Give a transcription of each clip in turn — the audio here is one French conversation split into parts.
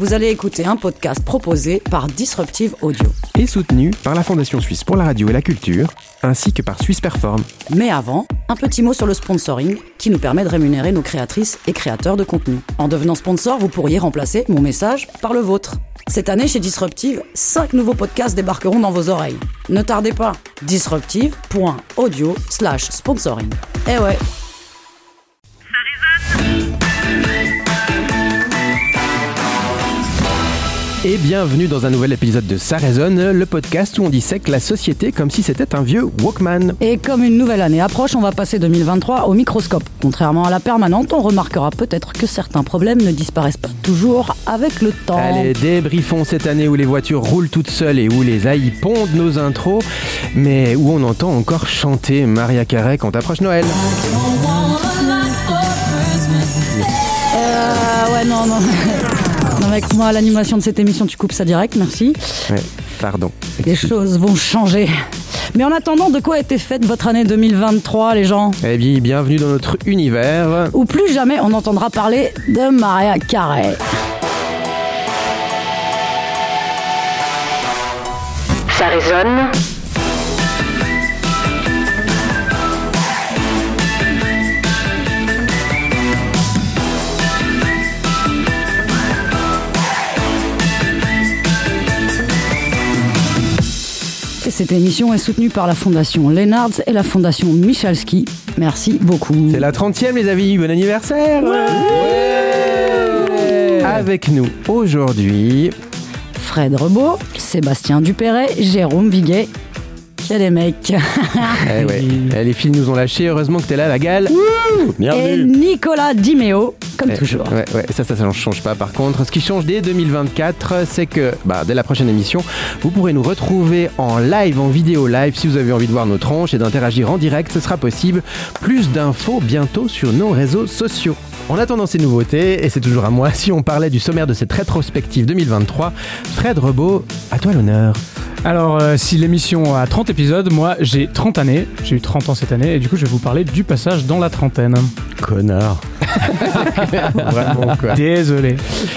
Vous allez écouter un podcast proposé par Disruptive Audio. Et soutenu par la Fondation Suisse pour la radio et la culture, ainsi que par Suisse Perform. Mais avant, un petit mot sur le sponsoring qui nous permet de rémunérer nos créatrices et créateurs de contenu. En devenant sponsor, vous pourriez remplacer mon message par le vôtre. Cette année, chez Disruptive, 5 nouveaux podcasts débarqueront dans vos oreilles. Ne tardez pas, disruptive.audio slash sponsoring. Eh ouais, Et bienvenue dans un nouvel épisode de Ça résonne, le podcast où on dissèque la société comme si c'était un vieux Walkman. Et comme une nouvelle année approche, on va passer 2023 au microscope. Contrairement à la permanente, on remarquera peut-être que certains problèmes ne disparaissent pas toujours avec le temps. Allez, débriefons cette année où les voitures roulent toutes seules et où les AI pondent nos intros, mais où on entend encore chanter Maria Carey quand approche Noël. Euh, ouais, non, non. mec, moi, l'animation de cette émission, tu coupes ça direct, merci. Ouais, pardon. Les choses vont changer. Mais en attendant, de quoi a été faite votre année 2023, les gens? Eh bien, bienvenue dans notre univers. Ou plus jamais on entendra parler de Maria Carey. Ça résonne. Cette émission est soutenue par la Fondation Lennartz et la Fondation Michalski. Merci beaucoup. C'est la 30e, les amis. Bon anniversaire Avec nous aujourd'hui, Fred Rebaud, Sébastien Dupéret, Jérôme Viguet. Est mecs Eh ouais. Eh, les filles nous ont lâchés. Heureusement que t'es là, la gale. Et Nicolas Dimeo, comme toujours. Ouais, ouais, ça, ça, ça ne change pas. Par contre, ce qui change dès 2024, c'est que bah, dès la prochaine émission, vous pourrez nous retrouver en live, en vidéo live. Si vous avez envie de voir nos tronches et d'interagir en direct, ce sera possible. Plus d'infos bientôt sur nos réseaux sociaux. En attendant ces nouveautés, et c'est toujours à moi, si on parlait du sommaire de cette rétrospective 2023, Fred Rebaud, à toi l'honneur. Alors, euh, si l'émission a 30 épisodes, moi j'ai 30 années, j'ai eu 30 ans cette année, et du coup je vais vous parler du passage dans la trentaine. Connard. Vraiment, quoi. Désolé.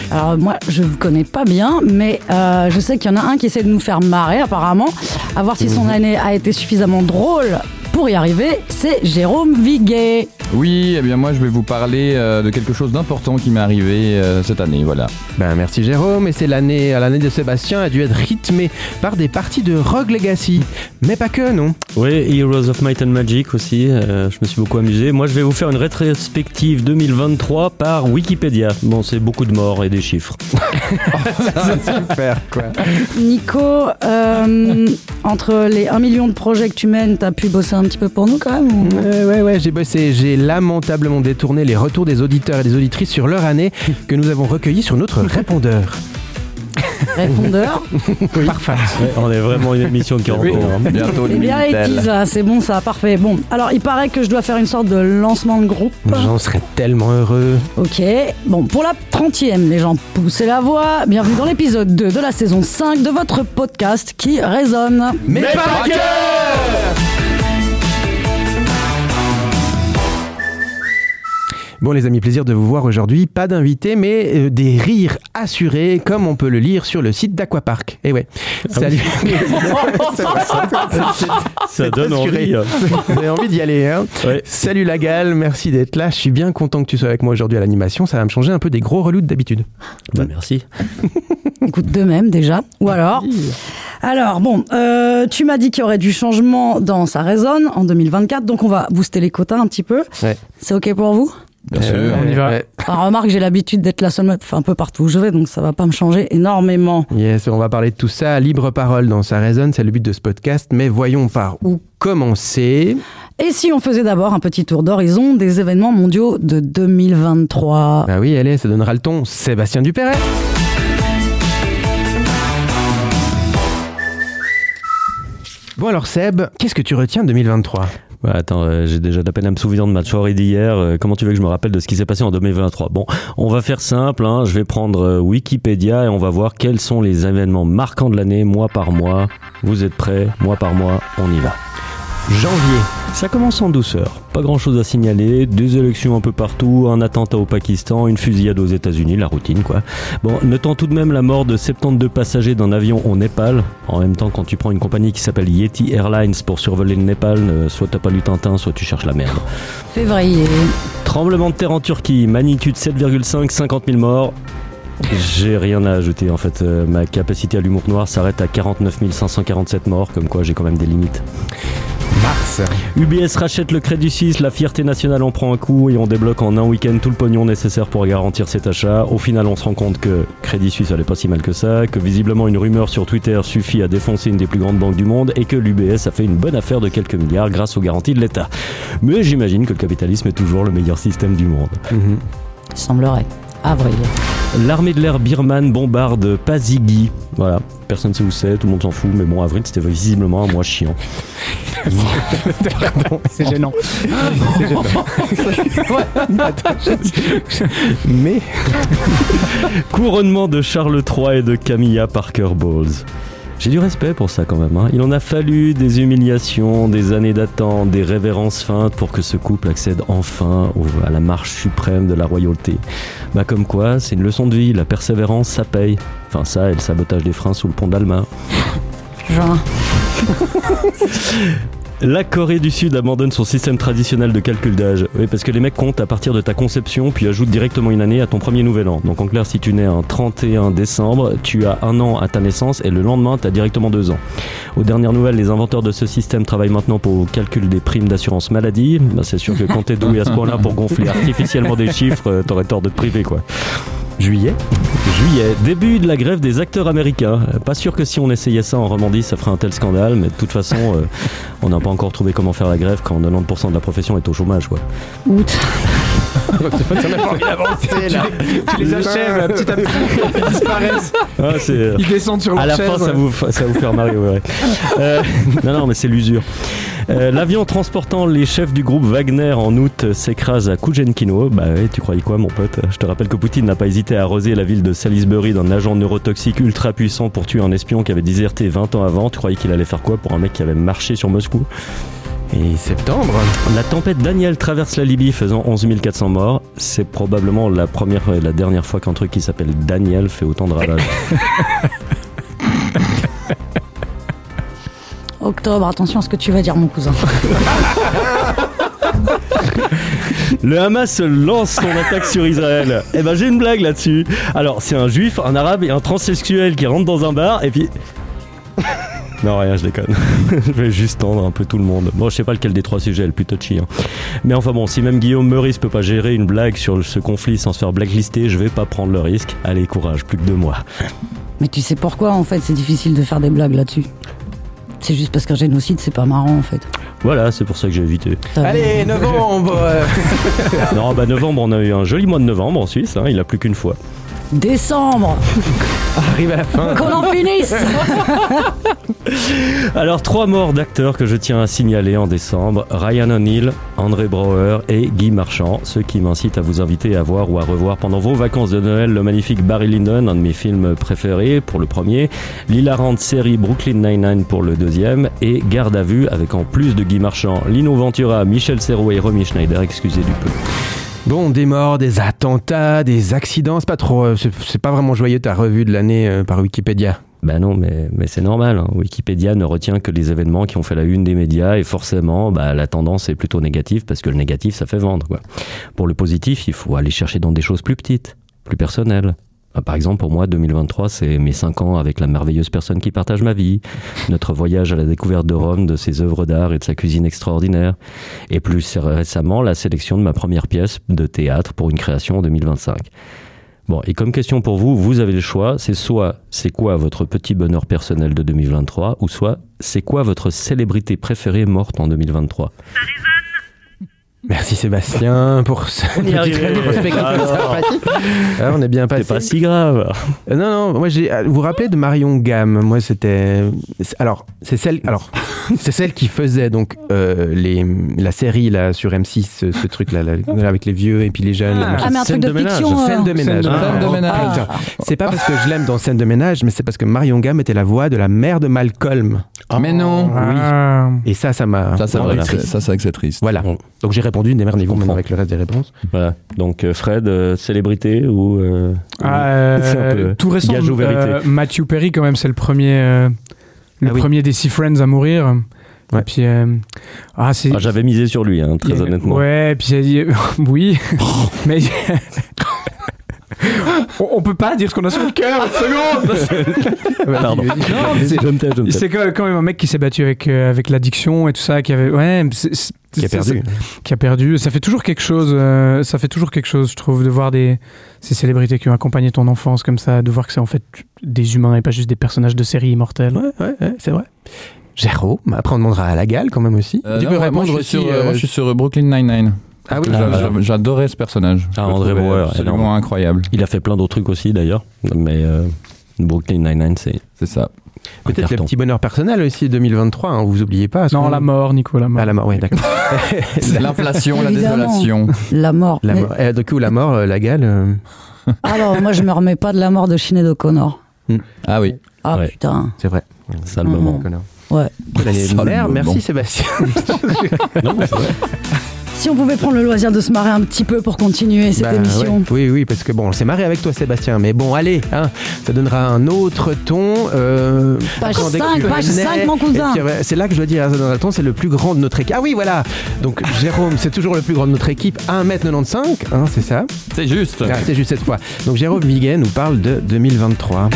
Alors moi, je vous connais pas bien, mais euh, je sais qu'il y en a un qui essaie de nous faire marrer apparemment. À voir si son année a été suffisamment drôle pour y arriver. C'est Jérôme Viguet. Oui, eh bien moi je vais vous parler euh, de quelque chose d'important qui m'est arrivé euh, cette année, voilà. Ben merci Jérôme, et c'est l'année, l'année de Sébastien a dû être rythmée par des parties de Rogue Legacy. Mais pas que, non Oui, Heroes of Might and Magic aussi, euh, je me suis beaucoup amusé. Moi je vais vous faire une rétrospective 2023 par Wikipédia. Bon, c'est beaucoup de morts et des chiffres. Super, quoi. Nico, euh, entre les 1 million de projets que tu mènes, t'as pu bosser un petit peu pour nous quand même ou- Ouais, ouais, ouais, j'ai bossé. J'ai lamentablement détourné les retours des auditeurs et des auditrices sur leur année que nous avons recueillis sur notre répondeur. Répondeur Parfait. Ouais, on est vraiment une émission de 40 ans. hein. Bientôt C'est bien hein, c'est bon ça, parfait. Bon, alors il paraît que je dois faire une sorte de lancement de groupe. J'en serais tellement heureux. Ok, bon, pour la 30e, les gens, poussez la voix. Bienvenue dans l'épisode 2 de la saison 5 de votre podcast qui résonne. Mais, pas que Bon les amis, plaisir de vous voir aujourd'hui. Pas d'invités, mais euh, des rires assurés, comme on peut le lire sur le site d'Aquapark. Eh ouais. Salut. Ça donne assuré. envie. Vous avez envie d'y aller, hein Ouais. Salut la gale, merci d'être là. Je suis bien content que tu sois avec moi aujourd'hui à l'animation. Ça va me changer un peu des gros relous d'habitude. Bah, merci. Écoute, de même déjà. Ou alors Alors, bon, euh, tu m'as dit qu'il y aurait du changement dans Ça résonne en 2024, donc on va booster les quotas un petit peu. Ouais. C'est OK pour vous? Bien sûr. on y va. Ouais. Alors, remarque, j'ai l'habitude d'être la seule meuf un peu partout où je vais, donc ça va pas me changer énormément. Yes, on va parler de tout ça. Libre parole dans Ça résonne, c'est le but de ce podcast. Mais voyons par où commencer. Et si on faisait d'abord un petit tour d'horizon des événements mondiaux de 2023 Ah oui, allez, ça donnera le ton. Sébastien Dupéret. Bon alors Seb, qu'est-ce que tu retiens de 2023 Ouais, attends, euh, j'ai déjà de la peine à me souvenir de ma soirée d'hier. Euh, comment tu veux que je me rappelle de ce qui s'est passé en 2023 Bon, on va faire simple. Hein. Je vais prendre euh, Wikipédia et on va voir quels sont les événements marquants de l'année, mois par mois. Vous êtes prêts? Mois par mois, on y va. Janvier. Ça commence en douceur. Pas grand chose à signaler. Des élections un peu partout, un attentat au Pakistan, une fusillade aux États-Unis, la routine quoi. Bon, notant tout de même la mort de 72 passagers d'un avion au Népal. En même temps, quand tu prends une compagnie qui s'appelle Yeti Airlines pour survoler le Népal, soit t'as pas lu Tintin, soit tu cherches la merde. Février. Tremblement de terre en Turquie, magnitude 7,5, 50 000 morts. J'ai rien à ajouter en fait. Euh, ma capacité à l'humour noir s'arrête à 49 547 morts, comme quoi j'ai quand même des limites. UBS rachète le Crédit Suisse, la fierté nationale en prend un coup et on débloque en un week-end tout le pognon nécessaire pour garantir cet achat. Au final, on se rend compte que Crédit Suisse allait pas si mal que ça, que visiblement une rumeur sur Twitter suffit à défoncer une des plus grandes banques du monde et que l'UBS a fait une bonne affaire de quelques milliards grâce aux garanties de l'État. Mais j'imagine que le capitalisme est toujours le meilleur système du monde. Mhm. Semblerait. Avril. L'armée de l'air birmane bombarde Pasigi. Voilà, personne sait où c'est, tout le monde s'en fout, mais bon, avril c'était visiblement un mois chiant. C'est gênant. C'est gênant. Mais Couronnement de Charles III et de Camilla Parker Bowles. J'ai du respect pour ça quand même. hein. Il en a fallu des humiliations, des années d'attente, des révérences feintes pour que ce couple accède enfin au- à la marche suprême de la royauté. Bah comme quoi, c'est une leçon de vie, la persévérance ça paye. Enfin ça et le sabotage des freins sous le pont d'Alma. Juin. La Corée du Sud abandonne son système traditionnel de calcul d'âge. Oui, parce que les mecs comptent à partir de ta conception, puis ajoutent directement une année à ton premier nouvel an. Donc en clair, si tu nais un 31 décembre, tu as un an à ta naissance et le lendemain, tu as directement deux ans. Aux dernières nouvelles, les inventeurs de ce système travaillent maintenant pour le calcul des primes d'assurance maladie. Bah, c'est sûr que quand t'es doué à ce point-là pour gonfler artificiellement des chiffres, euh, t'aurais tort de te priver, quoi. Juillet. Juillet, début de la grève des acteurs américains. Pas sûr que si on essayait ça en Romandie, ça ferait un tel scandale, mais de toute façon, euh, on n'a pas encore trouvé comment faire la grève quand 90% de la profession est au chômage, quoi. Là. Tu les achèves petit à petit, ils disparaissent. Ah, c'est, euh, Ils descendent sur à leur la chaise. fin, ça vous, fa- ça vous faire marrer, ouais. ouais. Euh, non, non, mais c'est l'usure. Euh, L'avion transportant les chefs du groupe Wagner en août s'écrase à Kujenkino. Bah ouais, tu croyais quoi, mon pote? Je te rappelle que Poutine n'a pas hésité à arroser la ville de Salisbury d'un agent neurotoxique ultra puissant pour tuer un espion qui avait déserté 20 ans avant. Tu croyais qu'il allait faire quoi pour un mec qui avait marché sur Moscou? Et septembre? La tempête Daniel traverse la Libye faisant 11 400 morts. C'est probablement la première et la dernière fois qu'un truc qui s'appelle Daniel fait autant de ravages. Octobre. Attention à ce que tu vas dire, mon cousin. Le Hamas lance son attaque sur Israël. Eh ben j'ai une blague là-dessus. Alors c'est un juif, un arabe et un transsexuel qui rentrent dans un bar et puis... Non rien, je déconne. je vais juste tendre un peu tout le monde. Bon, je sais pas lequel des trois sujets est le plus touchy. hein. Mais enfin bon, si même Guillaume Meurice peut pas gérer une blague sur ce conflit sans se faire blacklister, je vais pas prendre le risque. Allez, courage, plus que deux mois. Mais tu sais pourquoi, en fait, c'est difficile de faire des blagues là-dessus? C'est juste parce qu'un génocide, c'est pas marrant, en fait. Voilà, c'est pour ça que j'ai évité. Allez, novembre. Non, bah novembre, on a eu un joli mois de novembre en Suisse, hein, il a plus qu'une fois. Décembre. arrive à la fin. Qu'on en finisse. Alors, trois morts d'acteurs que je tiens à signaler en décembre Ryan O'Neill, André Brouwer et Guy Marchand, ceux qui m'incitent à vous inviter à voir ou à revoir pendant vos vacances de Noël le magnifique Barry Lyndon, un de mes films préférés pour le premier, l'hilarante série Brooklyn Nine-Nine pour le deuxième, et Garde à vue avec en plus de Guy Marchand, Lino Ventura, Michel Serrault et Romy Schneider, excusez du peu. Bon, des morts, des attentats, des accidents, c'est pas trop, euh, c'est pas vraiment joyeux ta revue de l'année euh, par Wikipédia. Ben non, mais, mais c'est normal. hein. Wikipédia ne retient que les événements qui ont fait la une des médias et forcément, bah, la tendance est plutôt négative parce que le négatif, ça fait vendre. Quoi. Pour le positif, il faut aller chercher dans des choses plus petites, plus personnelles. Bah, Par exemple, pour moi, 2023, c'est mes 5 ans avec la merveilleuse personne qui partage ma vie, notre voyage à la découverte de Rome, de ses œuvres d'art et de sa cuisine extraordinaire, et plus récemment, la sélection de ma première pièce de théâtre pour une création en 2025. Bon, et comme question pour vous, vous avez le choix, c'est soit c'est quoi votre petit bonheur personnel de 2023, ou soit c'est quoi votre célébrité préférée morte en 2023 Merci Sébastien pour ce On y est petit sympathique. Ah, on est bien passé. C'est pas si grave. Euh, Non, non, moi j'ai. Vous vous rappelez de Marion Gamme? Moi c'était. Alors, c'est celle. Alors, c'est celle qui faisait donc euh, les, la série là sur M6, ce, ce truc là, là, avec les vieux et puis les jeunes. Ah. là. Ah, mais un Scène truc de ménage. fiction, Scène de ménage. Scène de- Ah, de ménage. C'est pas parce que je l'aime dans Scène de ménage, mais c'est parce que Marion Gamme était la voix de la mère de Malcolm. Mais non. Ah. Et ça, ça m'a. Ça, vrai, triste. ça, c'est vrai que c'est triste. Voilà. Donc j'ai répondu, démerdez-vous maintenant avec le reste des réponses. Voilà. Donc euh, Fred, euh, célébrité ou euh, Ah, euh, C'est un peu tout récent, gage aux vérités. euh, Matthew Perry quand même, c'est le premier, euh, le Ah oui. premier des Six Friends à mourir. Ouais. Et puis, euh, ah ah, J'avais misé sur lui, hein, très a- honnêtement. Ouais, et puis oui, mais on, on peut pas dire ce qu'on a sur le cœur. une seconde. Pardon. C'est- quand même un mec qui s'est battu avec euh, avec l'addiction et tout ça, qui avait ouais, c'est- c'est- Qui a perdu. qui a perdu. Ça fait toujours quelque chose. euh, ça fait toujours quelque chose, je trouve, de voir des ces célébrités qui ont accompagné ton enfance comme ça, de voir que c'est en fait des humains et pas juste des personnages de série immortels. Ouais, ouais, ouais, c'est vrai. Jérôme, après on demandera à la gale quand même aussi. Euh, tu non, peux répondre moi, je suis aussi. sur, euh, moi, je suis sur Brooklyn Nine-Nine. Ah oui, Ah, j'a- J'adorais ce personnage. Ah, André Bauer, absolument énorme. incroyable. Il a fait plein d'autres trucs aussi d'ailleurs, mais euh, Brooklyn Nine-Nine, c'est C'est ça. un Peut-être le petit bonheur personnel aussi 2023, hein, vous oubliez pas. Non, la mort, Nico, la mort. Ah, la mort, oui, d'accord. L'inflation, la désolation. La mort. La Mais- mort. Eh, du coup, la mort, euh, la gale. euh, Alors, moi, je me remets pas de la mort de Sinead O'Connor. Ah oui. Ah Ouais. putain. c'est vrai. Ça le Mhm. moment. Connard. Ouais. Merci Sébastien. Non, mais c'est vrai. Si on pouvait prendre le loisir de se marrer un petit peu pour continuer cette Bah, émission. ouais. Oui, oui, parce que bon, on s'est marré avec toi, Sébastien. Mais bon, allez, hein, ça donnera un autre ton. euh, Page attendez que 5, tu page nais. 5, mon cousin. C'est là que je dois dire, ça donnera le ton, c'est le plus grand de notre équipe. Ah oui, voilà. Donc Jérôme, c'est toujours le plus grand de notre équipe, 1m95, hein, c'est ça? C'est juste. Ah, c'est juste cette fois. Donc Jérôme Viguet nous parle de 2023.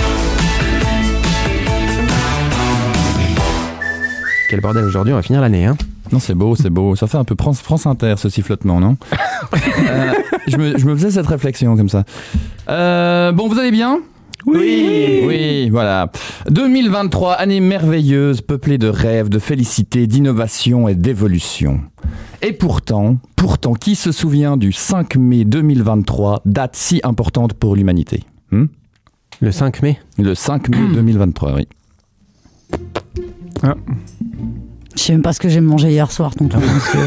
Quel bordel aujourd'hui, on va finir l'année. Hein. Non, c'est beau, c'est beau. Ça fait un peu France, France Inter, ce sifflotement, non Euh, je, me, je me faisais cette réflexion comme ça. Euh, bon, vous allez bien? Oui. Oui, voilà. 2023, année merveilleuse, peuplée de rêves, de félicité, d'innovation et d'évolution. Et pourtant, pourtant, qui se souvient du 5 mai 2023, date si importante pour l'humanité? Hmm? Le 5 mai? Le 5 mai 2023, oui. Je sais même pas ce que j'ai mangé hier soir, tonton. monsieur.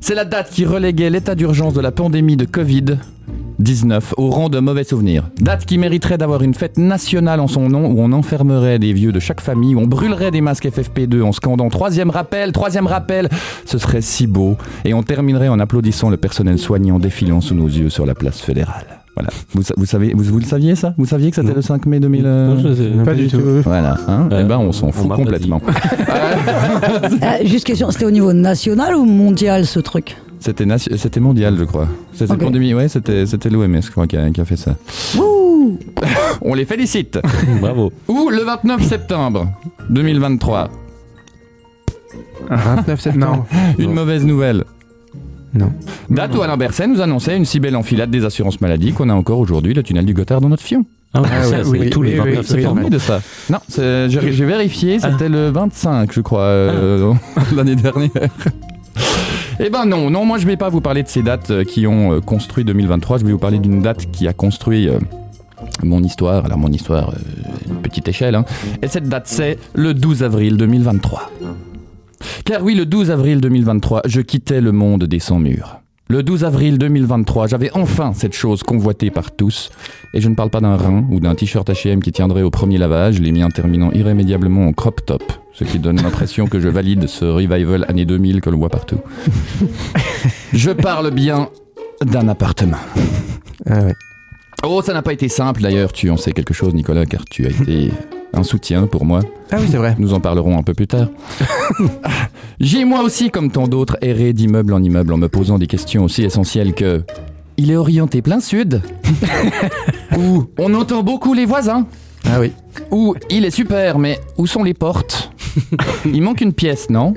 C'est la date qui reléguait l'état d'urgence de la pandémie de Covid-19 au rang de mauvais souvenirs. Date qui mériterait d'avoir une fête nationale en son nom où on enfermerait des vieux de chaque famille, où on brûlerait des masques FFP2 en scandant troisième rappel, troisième rappel. Ce serait si beau. Et on terminerait en applaudissant le personnel soignant défilant sous nos yeux sur la place fédérale. Voilà. Vous, vous savez, vous, vous le saviez ça? Vous saviez que c'était le 5 mai 2000 euh, Non, je sais. Pas du tout. Voilà. Hein. Eh ben, on s'en fout complètement. Euh, juste question, c'était au niveau national ou mondial ce truc? C'était nation- c'était mondial, je crois. C'était Ok. pandémie, ouais, c'était c'était l'OMS, je crois, qui a, qui a fait ça. Ouh On les félicite. Bravo. Ou le 29 septembre 2023, 29 septembre. une mauvaise nouvelle. Non. Date où Alain Berset nous annonçait une si belle enfilade des assurances maladie qu'on a encore aujourd'hui le tunnel du Gothard dans notre fion. Ah, Ah ça, oui, tous oui, les oui, 29 oui, C'est septembre. de ça. Non, j'ai vérifié, c'était le 25, je crois, euh, l'année dernière. Eh ben non, non, moi je vais pas vous parler de ces dates euh, qui ont euh, construit 2023, je vais vous parler d'une date qui a construit euh, mon histoire, alors mon histoire, euh, une petite échelle, hein. et cette date c'est le 12 avril 2023. Car oui, le 12 avril 2023, je quittais le monde des sans-murs. Le 12 avril 2023, j'avais enfin cette chose convoitée par tous, et je ne parle pas d'un rein ou d'un t-shirt H&M qui tiendrait au premier lavage, les miens terminant irrémédiablement en crop top, ce qui donne l'impression que je valide ce revival année 2000 que l'on voit partout. je parle bien d'un appartement. Ah ouais. Oh, ça n'a pas été simple d'ailleurs, tu en sais quelque chose Nicolas, car tu as été un soutien pour moi. Ah oui, c'est vrai. Nous en parlerons un peu plus tard. J'ai moi aussi, comme tant d'autres, erré d'immeuble en immeuble en me posant des questions aussi essentielles que il est orienté plein sud Ou on entend beaucoup les voisins Ah oui. Ou il est super, mais où sont les portes? Il manque une pièce, non?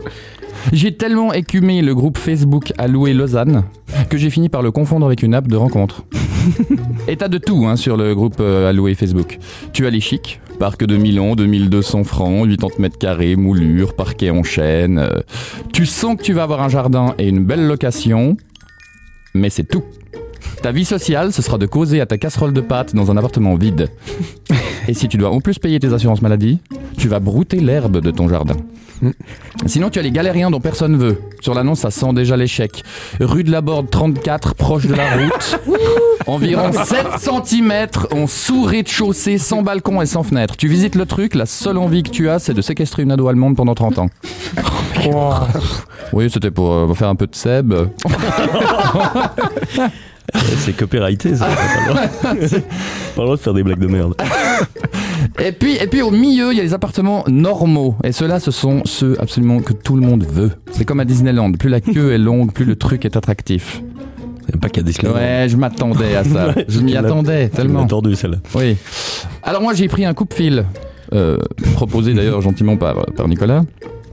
J'ai tellement écumé le groupe Facebook à louer Lausanne que j'ai fini par le confondre avec une app de rencontre. Et t'as de tout hein, sur le groupe euh, alloué Facebook. Tu as les chics, parc de Milan, 2200 francs, 80 mètres carrés, moulure, parquet en chêne. euh, tu sens que tu vas avoir un jardin et une belle location, mais c'est tout. Ta vie sociale, ce sera de causer à ta casserole de pâtes dans un appartement vide. Et si tu dois en plus payer tes assurances maladie, tu vas brouter l'herbe de ton jardin. Sinon, tu as les galériens dont personne veut. Sur l'annonce, ça sent déjà l'échec. Rue de la Borde 34, proche de la route. Environ 7 cm en sous-rez-de-chaussée, sans balcon et sans fenêtre. Tu visites le truc, la seule envie que tu as, c'est de séquestrer une ado allemande pendant 30 ans. Oui, c'était pour euh, faire un peu de seb. C'est copyrighté, ça. T'as pas le droit. De faire des blagues de merde. Et puis, et puis au milieu, il y a les appartements normaux. Et ceux-là, ce sont ceux absolument que tout le monde veut. C'est comme à Disneyland. Plus la queue est longue, plus le truc est attractif. C'est pas qu'à Disneyland. Ouais, je m'attendais à ça. Je m'y attendais tellement. attendu, celle-là. Oui. Alors moi, j'ai pris un coupe-fil, euh, proposé d'ailleurs gentiment par, par Nicolas.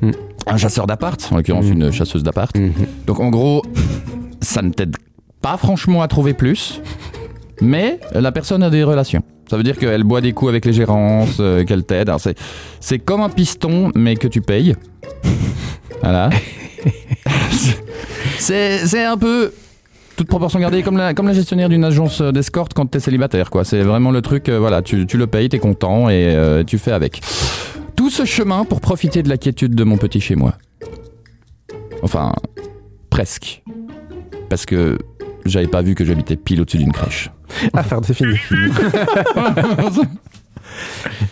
Mm. Un chasseur d'appart, en l'occurrence Mm. une chasseuse d'appart. Mhm. Donc en gros, ça ne t'aide pas franchement à trouver plus, mais la personne a des relations. Ça veut dire qu'elle boit des coups avec les gérances, euh, qu'elle t'aide. Alors, C'est, c'est comme un piston, mais que tu payes. Voilà. c'est, c'est un peu toute proportion gardée, comme la, comme la gestionnaire d'une agence d'escorte quand t'es célibataire. quoi. C'est vraiment le truc, euh, voilà, tu, tu le payes, t'es content et euh, tu fais avec. Tout ce chemin pour profiter de la quiétude de mon petit chez moi. Enfin, presque. Parce que j'avais pas vu que j'habitais pile au-dessus d'une crèche. Ah, pardon, c'est fini.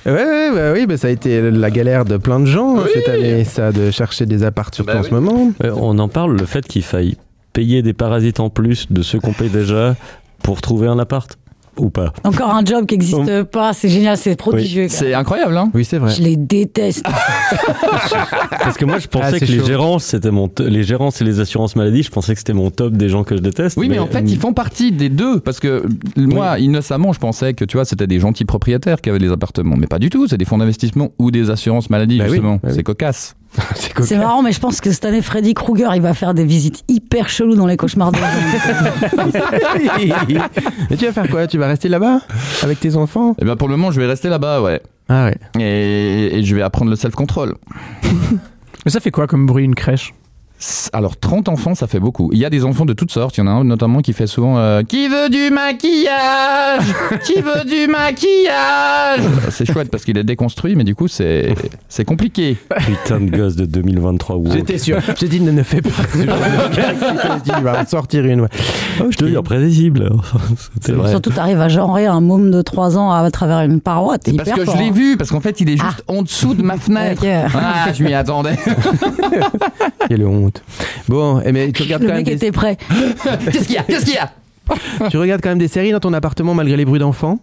ouais, ouais, bah oui, bah ça a été la galère de plein de gens hein, cette année, ça, de chercher des apparts surtout Bah en oui. ce moment. Euh, on en parle, le fait qu'il faille payer des parasites en plus de ceux qu'on paye déjà pour trouver un appart. Ou pas. Encore un job qui n'existe pas, c'est génial, c'est prodigieux. C'est incroyable, hein Oui, c'est vrai. Je les déteste. Parce que moi, je pensais Ah, que les gérances, c'était mon les gérances et les assurances maladie, je pensais que c'était mon top des gens que je déteste. Oui, mais, en fait, ils font partie des deux. Parce que euh, moi, innocemment, je pensais que tu vois, c'était des gentils propriétaires qui avaient des appartements. Mais pas du tout. C'est des fonds d'investissement ou des assurances maladie, Bah justement. bah oui. C'est cocasse. C'est marrant, mais je pense que cette année, Freddy Krueger, il va faire des visites hyper cheloues dans les cauchemars de Et tu vas faire quoi? Tu vas rester là-bas? Avec tes enfants? Et ben pour le moment, je vais rester là-bas, ouais. Ah ouais. Et, et je vais apprendre le self-control. Mais ça fait quoi comme bruit une crèche? alors 30 enfants, ça fait beaucoup. Il y a des enfants de toutes sortes. Il y en a un notamment qui fait souvent euh, Qui veut du maquillage? Qui veut du maquillage? C'est chouette parce qu'il est déconstruit, mais du coup c'est c'est compliqué. Putain de gosse de 2023. Wow. J'étais sûr. J'ai dit ne, ne fais pas. dit, il va en sortir une. Ouais. Je te dis imprévisible. Surtout t'arrives à genrer un môme de 3 ans à travers une paroi. Parce que je l'ai vu, parce qu'en fait il est juste ah. en dessous de ma fenêtre. Ah, je m'y attendais. Et le 11. Bon, mais tu regardes quand même. Des... prêt. Qu'est-ce qu'il y a? Qu'est-ce qu'il y a? Tu regardes quand même des séries dans ton appartement malgré les bruits d'enfants?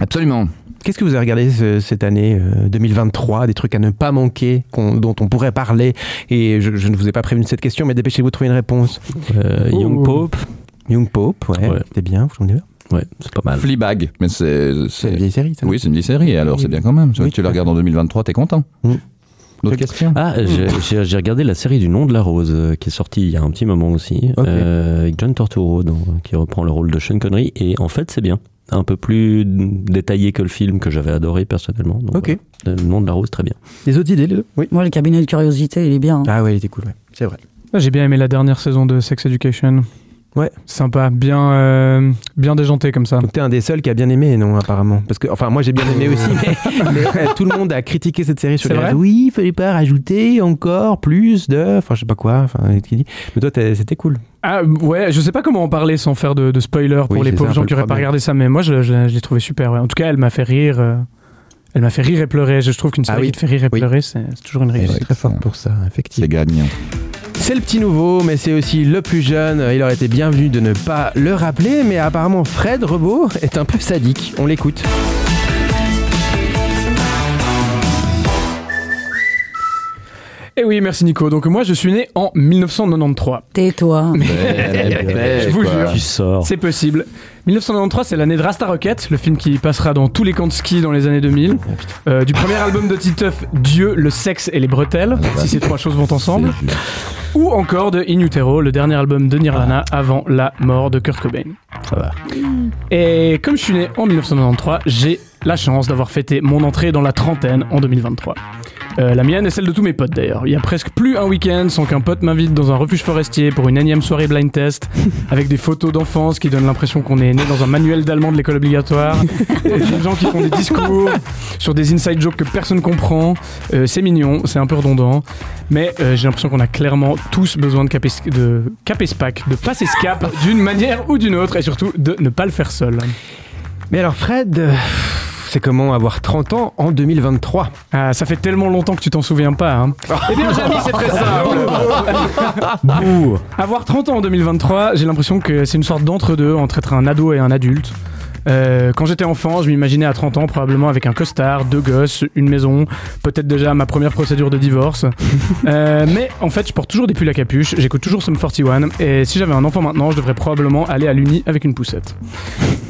Absolument. Qu'est-ce que vous avez regardé cette année euh, 2023 Des trucs à ne pas manquer, dont on pourrait parler? Et je, ne vous ai pas prévenu de cette question, mais dépêchez-vous de trouver une réponse. Euh, Young oh. Pope. Young Pope, ouais. ouais. C'était bien, vous chantez bien? Ouais, c'est pas mal. Fleabag, mais c'est. Une vieille série. Oui, c'est une vieille série, alors c'est bien quand même. Oui, tu la regardes en 2023, t'es content. Mm. D'autres questions Ah, j'ai- j'ai regardé la série du nom de la rose euh, qui est sortie il y a un petit moment aussi, euh, avec John Turturro dans- qui reprend le rôle de Sean Connery et en fait c'est bien, un peu plus détaillé que le film que j'avais adoré personnellement. Donc, Ok. voilà. Le nom de la rose très bien. Des autres idées, les deux Oui. Moi, le cabinet de curiosité, il est bien. hein. Ah ouais, il était cool, ouais. C'est vrai. J'ai bien aimé la dernière saison de Sex Education. Ouais. Sympa, bien, euh, bien déjanté comme ça. Donc t'es un des seuls qui a bien aimé, non, apparemment? Parce que, enfin, moi j'ai bien aimé aussi, mais, mais, tout le monde a critiqué cette série sur C'est les vrai? Réseaux. Oui, il fallait pas rajouter encore plus de. Enfin, je sais pas quoi. Enfin, qui dit. Mais toi, c'était cool. Ah ouais, je sais pas comment en parler sans faire de, de spoiler pour Oui, les pauvres gens qui auraient pas regardé ça, mais moi je, je- je l'ai trouvé super. ouais. En tout cas, elle m'a fait rire. euh, elle m'a fait rire et pleurer. Je trouve qu'une Ah série oui. qui te fait rire et Oui. pleurer, c'est c'est toujours une Elle réussite. est très forte pour ça, effectivement. C'est gagnant. C'est le petit nouveau, mais c'est aussi le plus jeune. Il aurait été bienvenu de ne pas le rappeler, mais apparemment Fred Rebaud est un peu sadique. On l'écoute. Eh oui, merci Nico. Donc moi, je suis né en 1993. Tais-toi. Je vous jure. C'est possible. 1993, c'est l'année de Rasta Rocket, le film qui passera dans tous les camps de ski dans les années 2000. Euh, du premier album de Titeuf, Dieu, le sexe et les bretelles, si ces trois choses vont ensemble. Ou encore de In Utero, le dernier album de Nirvana avant la mort de Kurt Cobain. Ça va. Et comme je suis né en 1993, j'ai la chance d'avoir fêté mon entrée dans la trentaine en 2023. Euh, la mienne et celle de tous mes potes d'ailleurs. Il y a presque plus un week-end sans qu'un pote m'invite dans un refuge forestier pour une énième soirée blind test avec des photos d'enfance qui donnent l'impression qu'on est né dans un manuel d'allemand de l'école obligatoire. Des gens qui font des discours sur des inside jokes que personne comprend. Euh, c'est mignon, c'est un peu redondant. Mais euh, j'ai l'impression qu'on a clairement tous besoin de caper, de caper ce pack, de passer ce cap d'une manière ou d'une autre et surtout de ne pas le faire seul. Mais alors Fred, c'est comment avoir 30 ans en 2023 Ah, ça fait tellement longtemps que tu t'en souviens pas. Hein. Eh bien, Jamy, c'est très simple. Avoir 30 ans en 2023, j'ai l'impression que c'est une sorte d'entre-deux entre être un ado et un adulte. Euh, quand j'étais enfant, je m'imaginais à 30 ans probablement avec un costard, deux gosses, une maison, peut-être déjà ma première procédure de divorce. Euh, mais en fait, je porte toujours des pulls à capuche, j'écoute toujours Sum 41 et si j'avais un enfant maintenant, je devrais probablement aller à l'uni avec une poussette.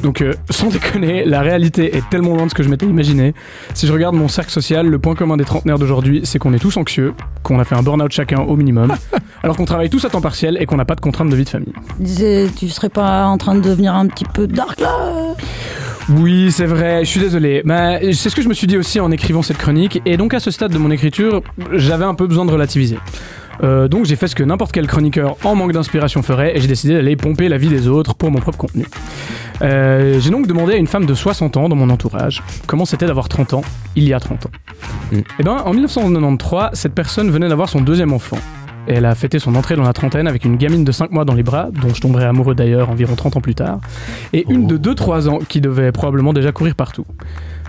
Donc euh, sans déconner, la réalité est tellement loin de ce que je m'étais imaginé. Si je regarde mon cercle social, le point commun des trentenaires d'aujourd'hui, c'est qu'on est tous anxieux, qu'on a fait un burn-out chacun au minimum, alors qu'on travaille tous à temps partiel et qu'on n'a pas de contraintes de vie de famille. Disais, tu serais pas en train de devenir un petit peu dark là? euh Oui, c'est vrai, je suis désolé. Bah, c'est ce que je me suis dit aussi en écrivant cette chronique. Et donc, à ce stade de mon écriture, j'avais un peu besoin de relativiser. Euh, donc, j'ai fait ce que n'importe quel chroniqueur en manque d'inspiration ferait et j'ai décidé d'aller pomper la vie des autres pour mon propre contenu. Euh, j'ai donc demandé à une femme de 60 ans dans mon entourage comment c'était d'avoir 30 ans il y a 30 ans. Mm. Et ben, en 1993, cette personne venait d'avoir son deuxième enfant. Et elle a fêté son entrée dans la trentaine avec une gamine de 5 mois dans les bras, dont je tomberai amoureux d'ailleurs environ 30 ans plus tard, et une de 2-3 ans qui devait probablement déjà courir partout.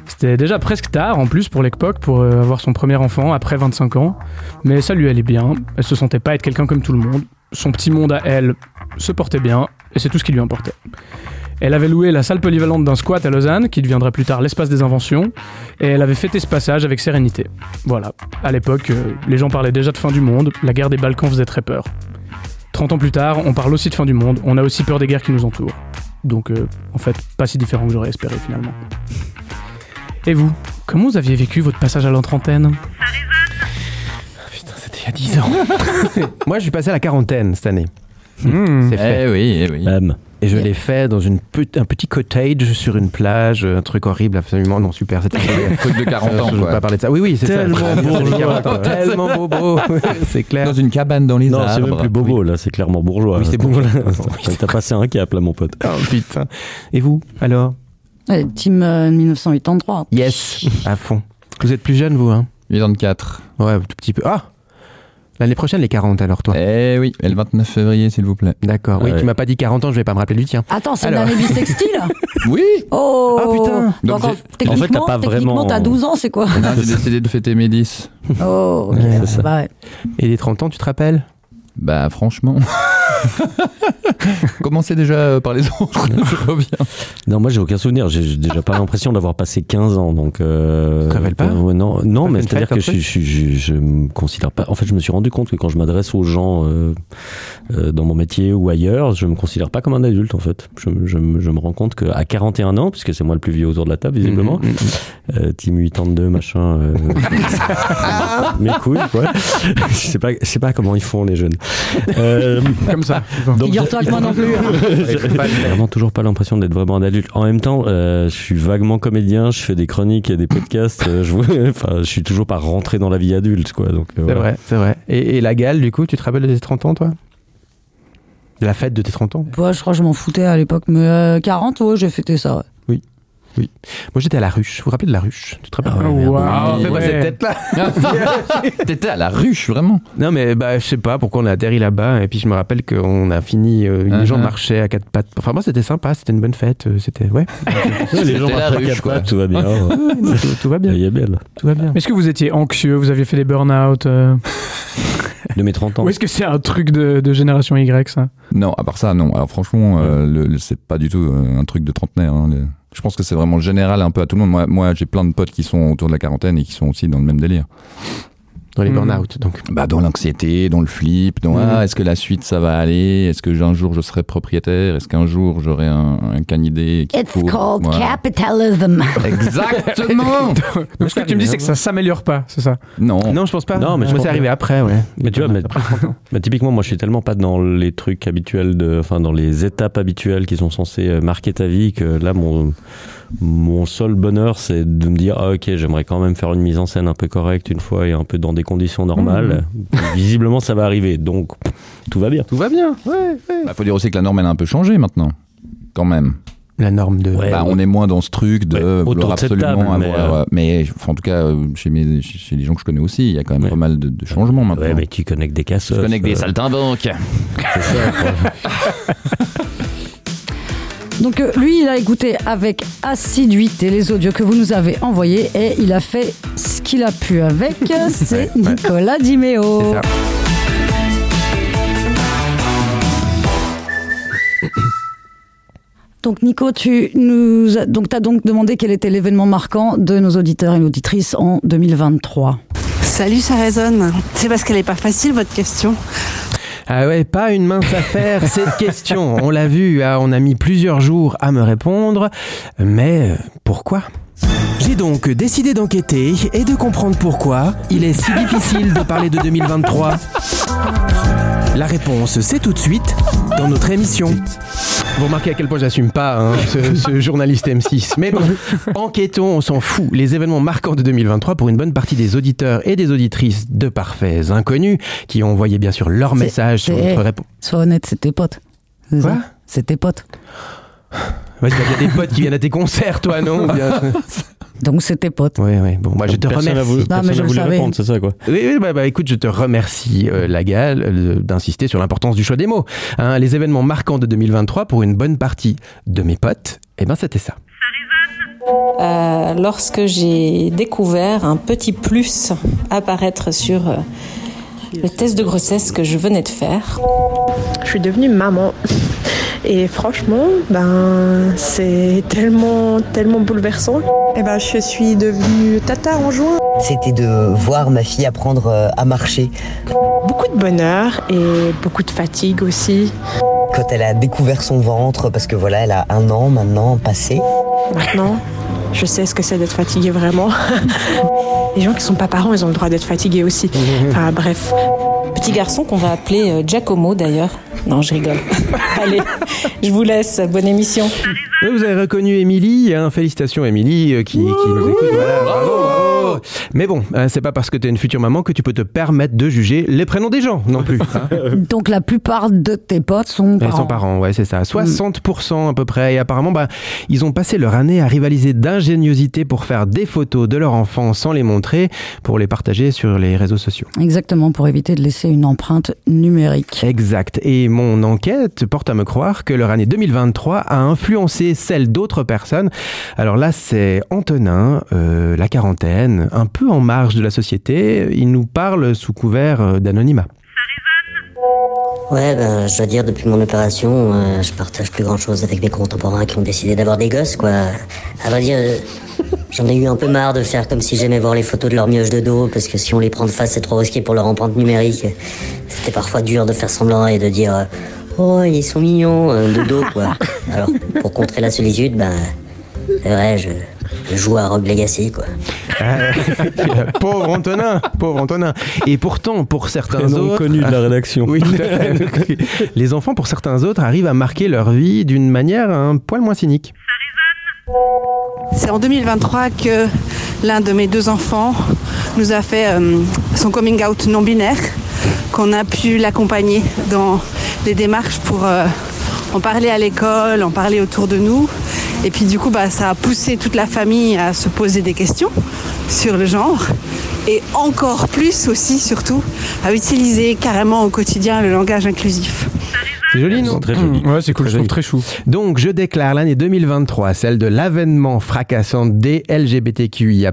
C'était déjà presque tard en plus pour l'époque pour euh, avoir son premier enfant après 25 ans, mais ça lui allait bien, elle se sentait pas être quelqu'un comme tout le monde, son petit monde à elle se portait bien, et c'est tout ce qui lui importait. Elle avait loué la salle polyvalente d'un squat à Lausanne, qui deviendrait plus tard l'espace des inventions, et elle avait fêté ce passage avec sérénité. Voilà. À l'époque, euh, les gens parlaient déjà de fin du monde, la guerre des Balkans faisait très peur. 30 ans plus tard, on parle aussi de fin du monde, on a aussi peur des guerres qui nous entourent. Donc, euh, en fait, pas si différent que j'aurais espéré finalement. Et vous, comment vous aviez vécu votre passage à l'entrentaine Putain, c'était il y a 10 ans. Moi, je suis passé à la quarantaine cette année. Hmm. C'est fait. Eh oui, eh oui. Bam. Et je l'ai fait dans une pe- un petit cottage sur une plage, un truc horrible, absolument non super. C'était Truc de 40 ans, je veux quoi. pas parler de ça. Oui, oui, c'est ça. Tellement bourgeois, 40 ans, quoi. tellement bobo, c'est clair. Dans une cabane dans les Non, arbres. c'est même plus bobo, là, c'est clairement bourgeois. Oui, c'est bourgeois. Oui, T'as passé un cap, là, mon pote. Oh putain. Et vous, alors? Ouais, Team euh, 1983. Yes, à fond. Vous êtes plus jeune, vous, hein? 84. Ouais, un tout petit peu. Ah L'année prochaine, les 40 alors, toi Eh oui, et le 29 février, s'il vous plaît. D'accord. Oui, Ouais. tu m'as pas dit 40 ans, je vais pas me rappeler du tien. Attends, c'est Alors. une année bissextile Oui Oh Ah, putain. Donc, Donc, en- j'ai- en fait, techniquement, t'as pas techniquement, vraiment- t'as 12 ans, c'est quoi Ah, J'ai décidé de fêter mes 10. Oh, ok. Ouais, c'est ça. Bah ouais. Et les 30 ans, tu te rappelles? Bah franchement. Commencez déjà euh, par les autres, je reviens. Non, moi, j'ai aucun souvenir. J'ai déjà pas l'impression d'avoir passé 15 ans, donc. Euh, Tu pas? euh, ouais, Non, non Pas mais c'est-à-dire que je, je, je, je me considère pas. En fait, je me suis rendu compte que quand je m'adresse aux gens euh, euh, dans mon métier ou ailleurs, je me considère pas comme un adulte, en fait. Je, je, me- je me rends compte qu'à 41 ans, puisque c'est moi le plus vieux autour de la table, visiblement, Mhm, mhm. euh, Team 82, machin. euh, mes couilles, quoi. je sais pas, je sais pas comment ils font les jeunes. Euh, Comme ça. donc, Que moi non plus. j'ai vraiment toujours pas l'impression d'être vraiment un adulte. En même temps, euh, je suis vaguement comédien, je fais des chroniques et des podcasts. euh, je, enfin, je suis toujours pas rentré dans la vie adulte, quoi. Donc, euh, C'est voilà. vrai, c'est vrai. Et, et la gale, du coup, tu te rappelles de tes 30 ans, toi? De la fête de tes 30 ans? Ouais, je crois que je m'en foutais à l'époque, mais euh, 40, ouais, j'ai fêté ça. ouais. Moi, j'étais à la ruche. Vous vous rappelez de la ruche? Tu te rappelles? Ah Oh, ouais, merde. wow. Ah, fais pas Ouais. cette tête-là T'étais à la ruche, vraiment. Non, mais bah, je sais pas pourquoi on a atterri là-bas. Et puis, je me rappelle qu'on a fini. euh, les Uh-huh. gens marchaient à quatre pattes. Enfin, moi, c'était sympa. C'était une bonne fête. euh, C'était. Ouais. Les gens C'était la marchent à ruche, quatre quoi. pattes, tout va bien. tout, tout va bien. Il est belle. Tout va bien. Est-ce que vous étiez anxieux? Vous aviez fait des burn-out euh, De mes 30 ans. Ou est-ce que c'est un truc de, de génération Y, ça? Non, à part ça, non. Alors franchement, euh, le- le- c'est pas du tout euh, un truc de trentenaire. hein, le- Je pense que c'est vraiment général un peu à tout le monde. Moi, moi j'ai plein de potes qui sont autour de la quarantaine et qui sont aussi dans le même délire. Dans les Mhm. burn-out. Donc, Bah, dans l'anxiété, dans le flip, dans Mhm. ah, est-ce que la suite ça va aller? Est-ce que un jour je serai propriétaire? Est-ce qu'un jour j'aurai un, un canidé qui It's court? called Voilà. capitalism. Exactement Donc, ce que tu me dis, c'est que ça s'améliore pas, c'est ça? Non. non, je pense pas. Non, mais pense c'est arrivé pas. après, ouais. Mais tu vois, mais, mais typiquement, moi, je suis tellement pas dans les trucs habituels, de, enfin, dans les étapes habituelles qui sont censées euh, marquer ta vie, que là, mon, mon seul bonheur, c'est de me dire, ah, ok, j'aimerais quand même faire une mise en scène un peu correcte une fois et un peu dans des conditions normales. Visiblement, ça va arriver, donc tout va bien. Tout va bien. Ouais, ouais. Bah, faut dire aussi que la norme elle a un peu changé maintenant. Quand même. La norme de. Ouais. Bah, on est moins dans ce truc de Ouais, vouloir absolument table, mais, avoir. euh, euh, Mais, enfin, en tout cas, euh, chez, mes, chez les gens que je connais aussi, il y a quand même Ouais. pas mal de, de changements maintenant. Ouais, mais tu connectes des je connais que des saltimbanques. c'est ça, quoi. Donc euh, lui, il a écouté avec assiduité les audios que vous nous avez envoyés et il a fait ce qu'il a pu avec. C'est Nicolas Dimeo. C'est ça. Donc Nico, tu nous as, donc t'as donc demandé quel était l'événement marquant de nos auditeurs et auditrices en 2023. Salut, ça résonne. C'est parce qu'elle est pas facile votre question. Ah ouais, pas une mince affaire cette question. On l'a vu, ah, on a mis plusieurs jours à me répondre. Mais euh, pourquoi? J'ai donc décidé d'enquêter et de comprendre pourquoi il est si difficile de parler de 2023. La réponse, c'est tout de suite dans notre émission. Vous remarquez à quel point j'assume pas hein, ce, ce journaliste M6. Mais bon, enquêtons, on s'en fout. Les événements marquants de 2023 pour une bonne partie des auditeurs et des auditrices de parfaits inconnus qui ont envoyé bien sûr leur message sur notre réponse. Sois honnête, c'est tes potes. C'est Quoi C'est tes potes. Il y a des potes qui viennent à tes concerts, toi, non? Donc c'est tes potes. Oui, oui. Bon, moi, je te remercie. voulu, Non, mais personne je le répondre, c'est ça, quoi. Oui, oui, bah, bah, écoute, je te remercie, euh, Lagal, euh, d'insister sur l'importance du choix des mots. Hein, les événements marquants de 2023 pour une bonne partie de mes potes, eh ben c'était ça. Euh, lorsque j'ai découvert un petit plus apparaître sur euh, le test de grossesse que je venais de faire. Je suis devenue maman. Et franchement, ben, c'est tellement, tellement bouleversant. Et ben, je suis devenue tata en juin. C'était de voir ma fille apprendre euh, à marcher. Beaucoup de bonheur et beaucoup de fatigue aussi. Quand elle a découvert son ventre, parce que voilà, elle a un an maintenant passé. Maintenant, je sais ce que c'est d'être fatigué vraiment. Les gens qui sont pas parents, ils ont le droit d'être fatigués aussi. Enfin, bref. Petit garçon qu'on va appeler euh, Giacomo d'ailleurs. Non, je rigole. Allez, je vous laisse. Bonne émission. Vous avez reconnu Émilie, hein, félicitations Émilie euh, qui, qui nous écoute. Voilà, bravo, Mais bon, euh, c'est pas parce que tu es une future maman que tu peux te permettre de juger les prénoms des gens non plus. hein. Donc la plupart de tes potes sont Ils parents. sont parents, ouais, c'est ça. 60% à peu près. Et apparemment, bah, ils ont passé leur année à rivaliser d'ingéniosité pour faire des photos de leurs enfants sans les montrer, pour les partager sur les réseaux sociaux. Exactement, pour éviter de laisser une empreinte numérique. Exact. Et mon enquête porte à me croire que leur année 2023 a influencé celle d'autres personnes. Alors là, c'est Antonin, euh, la quarantaine, un peu en marge de la société. Il nous parle sous couvert euh, d'anonymat. Ouais, ben, je dois dire, depuis mon opération, euh, je partage plus grand chose avec mes contemporains qui ont décidé d'avoir des gosses, quoi. À vrai dire, euh, j'en ai eu un peu marre de faire comme si j'aimais voir les photos de leur mioche de dos, parce que si on les prend de face, c'est trop risqué pour leur empreinte numérique. C'était parfois dur de faire semblant et de dire, oh, ils sont mignons, de dos, quoi. Alors, pour contrer la solitude, ben, c'est vrai, je, je joue à Rogue Legacy, quoi. Euh, pauvre Antonin, pauvre Antonin. Et pourtant, pour certains Prénom autres, connu de la rédaction. Oui, tout à fait. les enfants, pour certains autres, arrivent à marquer leur vie d'une manière un poil moins cynique. C'est en 2023 que l'un de mes deux enfants nous a fait euh, son coming out non binaire, qu'on a pu l'accompagner dans les démarches pour euh, en parler à l'école, en parler autour de nous. Et puis du coup, bah, ça a poussé toute la famille à se poser des questions sur le genre. Et encore plus aussi, surtout, à utiliser carrément au quotidien le langage inclusif. C'est joli, non Très joli. Ouais, c'est cool, je trouve très chou. Donc, je déclare l'année 2023, celle de l'avènement fracassant des LGBTQIA+,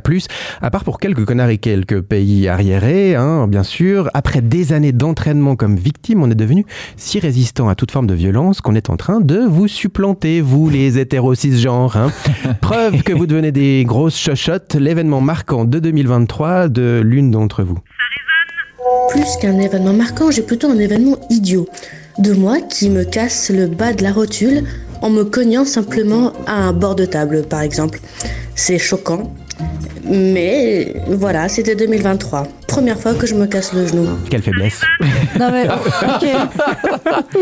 à part pour quelques connards et quelques pays arriérés, hein, bien sûr. Après des années d'entraînement comme victime, on est devenu si résistant à toute forme de violence qu'on est en train de vous supplanter, vous les hétéros cisgenres. Hein. Preuve que vous devenez des grosses chochottes, l'événement marquant de 2023 de l'une d'entre vous. plus qu'un événement marquant, j'ai plutôt un événement idiot. De moi qui me casse le bas de la rotule en me cognant simplement à un bord de table, par exemple. C'est choquant. Mais voilà, c'était 2023. Première fois que je me casse le genou. Quelle faiblesse. Non mais, ok.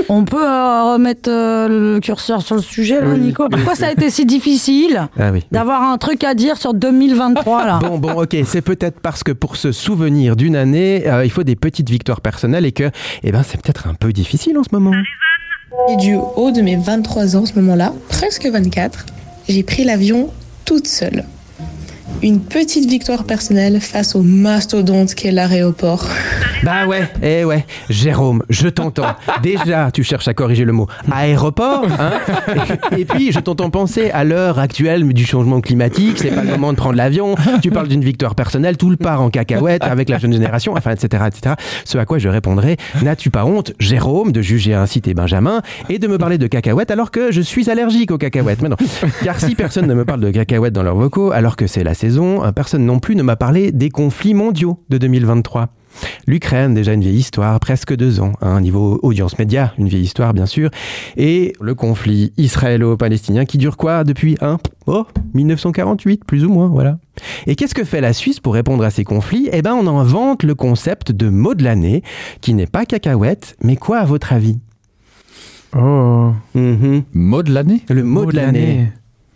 On peut euh, remettre euh, le curseur sur le sujet, là, Nico Pourquoi ça a été si difficile Ah oui. d'avoir un truc à dire sur 2023, là Bon, bon, ok, c'est peut-être parce que pour se souvenir d'une année, euh, il faut des petites victoires personnelles et que, eh ben, c'est peut-être un peu difficile en ce moment. Et du haut de mes 23 ans, ce moment-là, presque 24, j'ai pris l'avion toute seule. Une petite victoire personnelle face au mastodonte qu'est l'aéroport. Bah ouais, eh ouais. Jérôme, je t'entends. Déjà, tu cherches à corriger le mot aéroport, hein et, puis, je t'entends penser à l'heure actuelle du changement climatique, c'est pas le moment de prendre l'avion. Tu parles d'une victoire personnelle, tout le part en cacahuète avec la jeune génération, enfin, etc., etc. Ce à quoi je répondrai, n'as-tu pas honte, Jérôme, de juger ainsi tes Benjamins et de me parler de cacahuètes alors que je suis allergique aux cacahuètes? Mais non. Car si personne ne me parle de cacahuètes dans leurs vocaux, alors que c'est la saison, personne non plus ne m'a parlé des conflits mondiaux de 2023. L'Ukraine, déjà une vieille histoire, presque deux ans, à un niveau audience média, une vieille histoire bien sûr, et le conflit israélo-palestinien qui dure quoi depuis un oh 1948 plus ou moins, voilà. Et qu'est-ce que fait la Suisse pour répondre à ces conflits? Eh ben, on invente le concept de mot de l'année, qui n'est pas cacahuète, mais quoi à votre avis? Oh. Mot de l'année? Le mot, de l'année.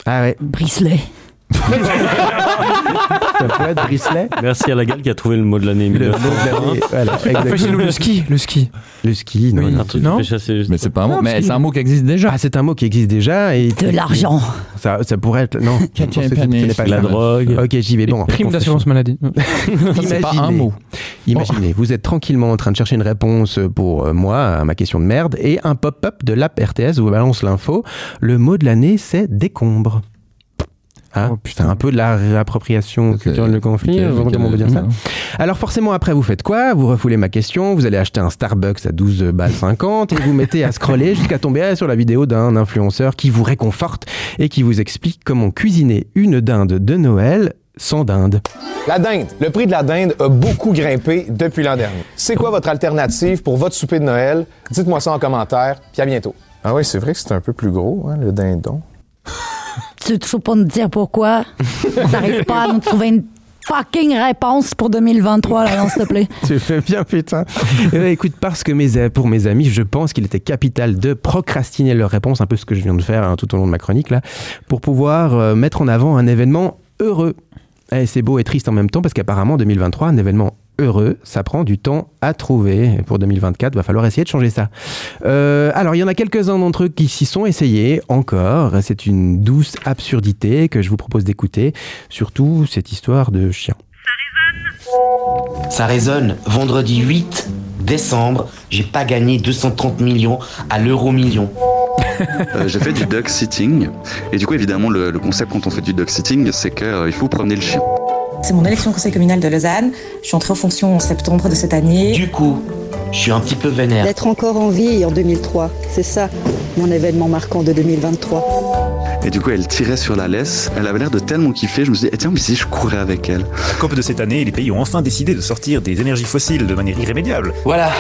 Ah ouais. Bricelet. Ça peut être Bricelet. Merci à la gale qui a trouvé le mot de l'année. Le mot de l'année. Voilà, exactement. Chez nous, le ski, le ski. Le ski, non. Oui. non. Un truc Non qui fait chasser. Mais c'est pas un mot, Non, mais parce c'est que- un mot qui existe déjà. Ah, c'est un mot qui existe déjà et De l'argent. ça, ça pourrait être non. Pas La drogue. Ok, j'y vais. Bon, Prime d'assurance maladie. C'est pas un Imaginez- mot. Imaginez, vous êtes tranquillement en train de chercher une réponse pour euh, moi à ma question de merde et un pop-up de l'app RTS vous balance l'info. Le mot de l'année, c'est décombre. Ah, Oh, c'est un peu de la réappropriation culturelle de conflit, Quel- comment on peut dire ça quel- Alors forcément, après, vous faites quoi? Vous refoulez ma question, vous allez acheter un Starbucks à 12 balles 50 et vous mettez à scroller jusqu'à tomber sur la vidéo d'un influenceur qui vous réconforte et qui vous explique comment cuisiner une dinde de Noël sans dinde. La dinde. Le prix de la dinde a beaucoup grimpé depuis l'an dernier. C'est quoi votre alternative pour votre souper de Noël? Dites-moi ça en commentaire, puis à bientôt. Ah oui, c'est vrai que c'est un peu plus gros, hein, le dindon. Tu veux toujours pas nous dire pourquoi T'arrives pas à nous trouver une fucking réponse pour 2023, là, s'il te plaît. Tu fais bien, putain. Eh ben, écoute, parce que pour mes amis, je pense qu'il était capital de procrastiner leur réponse, un peu ce que je viens de faire hein, tout au long de ma chronique, là, pour pouvoir euh, mettre en avant un événement heureux. Et c'est beau et triste en même temps, parce qu'apparemment, 2023, un événement heureux, ça prend du temps à trouver. Et pour 2024, va falloir essayer de changer ça. Euh, alors, il y en a quelques-uns d'entre eux qui s'y sont essayés encore. C'est une douce absurdité que je vous propose d'écouter. Surtout cette histoire de chien. Ça résonne. Vendredi 8 décembre, j'ai pas gagné 230 millions à l'euro million. Euh, j'ai fait du dog sitting et du coup évidemment le, le concept quand on fait du dog sitting c'est qu'il faut promener le chien. C'est mon élection au conseil communal de Lausanne. Je suis entrée en fonction en septembre de cette année. Du coup, je suis un petit peu vénère. D'être encore en vie en 2003, c'est ça mon événement marquant de 2023. Et du coup elle tirait sur la laisse, elle avait l'air de tellement kiffer, je me suis dit eh, tiens mais si je courais avec elle. La COP de cette année, les pays ont enfin décidé de sortir des énergies fossiles de manière irrémédiable. Voilà,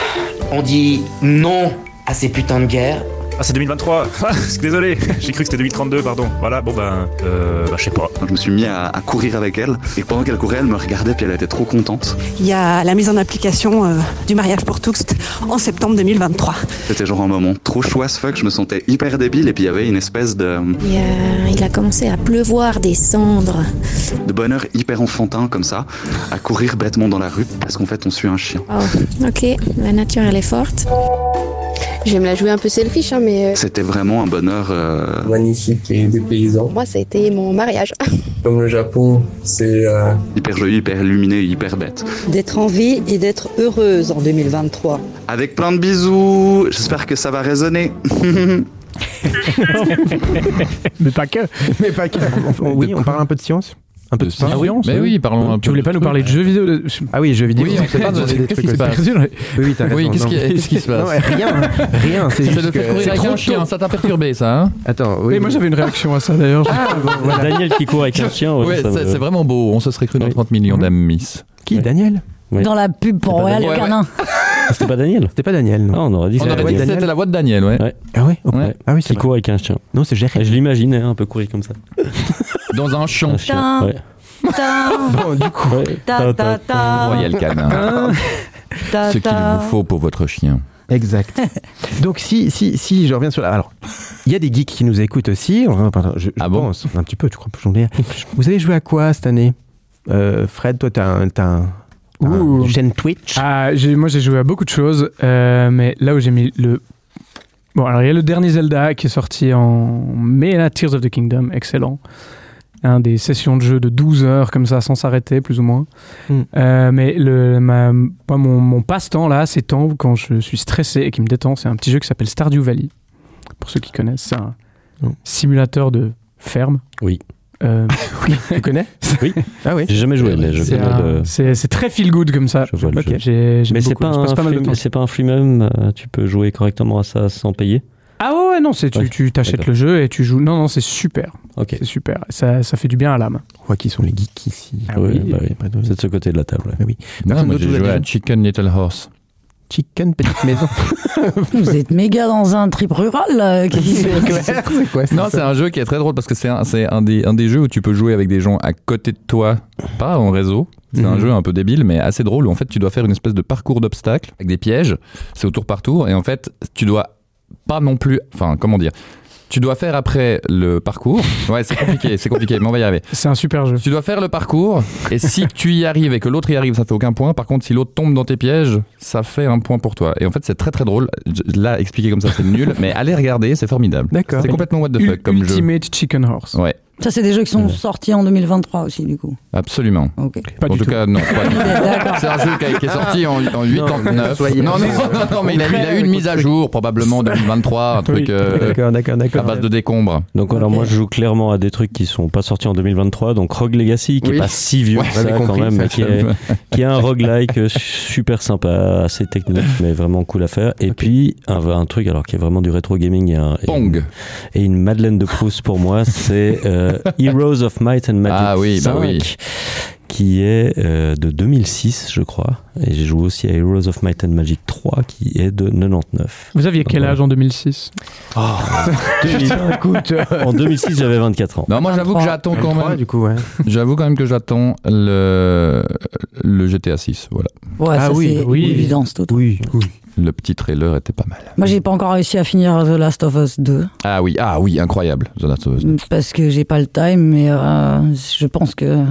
on dit non à ces putains de guerres. Ah c'est 2023 Ah, Désolé, j'ai cru que c'était 2032, pardon. Voilà, bon ben, euh, bah, je sais pas. Je me suis mis à, à courir avec elle et pendant qu'elle courait elle me regardait puis elle était trop contente. Il y a la mise en application euh, du mariage pour tous en septembre 2023. C'était genre un moment trop chou as fuck, je me sentais hyper débile et puis il y avait une espèce de, Il a, il a commencé à pleuvoir des cendres. de bonheur hyper enfantin comme ça, à courir bêtement dans la rue parce qu'en fait on suit un chien. Oh, ok, la nature elle est forte. J'aime la jouer un peu selfish, hein, mais euh, C'était vraiment un bonheur euh, magnifique et dépaysant. moi, ça a été mon mariage. Comme le Japon, c'est euh, hyper joyeux, hyper illuminé, hyper bête. D'être en vie et d'être heureuse en 2023. Avec plein de bisous, j'espère que ça va résonner. Mais pas que. Mais pas que. On- oui, on parle un peu de science un peu de, science Mais oui, parlons un peu Tu voulais de pas nous parler de jeux vidéo de- Ah oui, jeux vidéo. Oui, de- qu'est-ce qui se passe Oui, oui, t'as Oui, raison, qu'est-ce qui- se passe Non, rien, rien. C'est C'est juste le fait de que courir c'est avec trop un chien, ça t'a perturbé ça, hein Attends, oui. Moi j'avais une réaction à ça d'ailleurs. Ah. Daniel qui court avec un chien. ouais, c'est me- c'est vraiment beau, on se serait cru dans 30 millions d'âmes Miss. Qui, Daniel Dans la pub pour Royal Ouais, ouais. Canin. C'était pas Daniel C'était pas Daniel, non. Ah, on aurait dit On que aurait dit que Daniel. c'était la voix de Daniel, ouais. Ah ouais. Ah oui, Qui court avec un chien. Non, c'est Jérémy. Je l'imaginais un peu courir comme ça. Dans un champ. Un chien, ouais. Bon, du coup, Ouais. ta, ta, ta, Royal Canin. ta, Ce qu'il vous faut pour votre chien. exact. Donc, si, si, si je reviens sur la. Alors, il y a des geeks qui nous écoutent aussi. Enfin, Je, je Ah bon pense, un petit peu, tu crois, j'en ai. Vous avez joué à quoi cette année? Euh, Fred, toi, t'as un, t'as un, Ouh. une chaîne Twitch? Ah, j'ai- moi j'ai joué à beaucoup de choses, euh, mais là où j'ai mis le. Bon, alors il y a le dernier Zelda qui est sorti en mai, là, Tears of the Kingdom, excellent. Un des sessions de jeu de 12 heures comme ça, sans s'arrêter, plus ou moins. Hmm. Euh, mais le, ma- moi, mon, mon passe-temps là, ces temps quand je suis stressé et qui me détend, c'est un petit jeu qui s'appelle Stardew Valley. Pour ceux qui connaissent, c'est un Non. simulateur de ferme. Oui. Euh, Tu connais? Oui. Ah oui. J'ai jamais joué, mais je c'est connais un- le. c'est c'est très feel good comme ça. Je vois le Ok. jeu. J'ai- j'aime Mais c'est pas, pas mal de free- temps. c'est pas un freemium, euh, tu peux jouer correctement à ça sans payer? Ah ouais, ouais, non, c'est tu, Ouais. tu t'achètes le jeu et tu joues. Non, non, c'est super. Ok. C'est super. Ça, ça fait du bien à l'âme. On voit qui sont les geeks ici. Ah oui, oui. bah oui. C'est de ce côté de la table. Ah oui. Non, moi j'ai joué à Chicken Little Horse. Chicken Petite Maison. Vous êtes méga dans un trip rural, là. qui- c'est clair, c'est quoi Non, c'est un jeu qui est très drôle parce que c'est un, c'est un, des, un des jeux où tu peux jouer avec des gens à côté de toi, pas en réseau. C'est un Mhm. jeu un peu débile, mais assez drôle où en fait tu dois faire une espèce de parcours d'obstacles avec des pièges. C'est au tour par tour et en fait tu dois pas non plus. Enfin, comment dire Tu dois faire après le parcours. Ouais, c'est compliqué, c'est compliqué, mais on va y arriver. C'est un super jeu. Tu dois faire le parcours et si tu y arrives et que l'autre y arrive, ça fait aucun point. Par contre, si l'autre tombe dans tes pièges, ça fait un point pour toi. Et en fait, c'est très très drôle. Là, expliqué comme ça, c'est nul, mais allez regarder, c'est formidable. D'accord. C'est complètement what the fuck comme jeu. Ultimate Chicken Horse. Ouais, Ça, c'est des jeux qui sont sortis en 2023 aussi, du coup. absolument. Ok. Pas en du tout, tout. cas, non. C'est un jeu qui, est sorti en, en 89. soyez- non, non, non, non, mais il a, il a eu une mise à jour, probablement en 2023, un truc Oui. euh, D'accord, d'accord, à base de décombres. Donc Ok. moi je joue clairement à des trucs qui sont pas sortis en 2023. Donc Rogue Legacy, qui Oui. est pas si vieux Ouais, que ça quand même, mais qui est, qui est un roguelike euh, super sympa, assez technique, mais vraiment cool à faire. Et puis un, un truc alors qui est vraiment du rétro gaming et, un- et Pong. une, et une Madeleine de Proust pour moi, c'est euh, Heroes of Might and Magic Ah oui, bah 5, oui. Qui est euh, de 2006, je crois. Et j'ai joué aussi à Heroes of Might and Magic 3, qui est de 99. Vous aviez quel âge en 2006 Écoute, En 2006, j'avais 24 ans. Non, moi j'avoue que 23. j'attends quand 23, même. du coup, ouais. J'avoue quand même que j'attends le, le GTA 6. Voilà. Ouais, Ah ça, oui, c'est oui. une évidence toute. Oui, oui. Le petit trailer était pas mal. Moi, j'ai pas encore réussi à finir The Last of Us 2 Ah oui, ah oui, incroyable. The Last of Us. parce que j'ai pas le time, mais euh, je pense que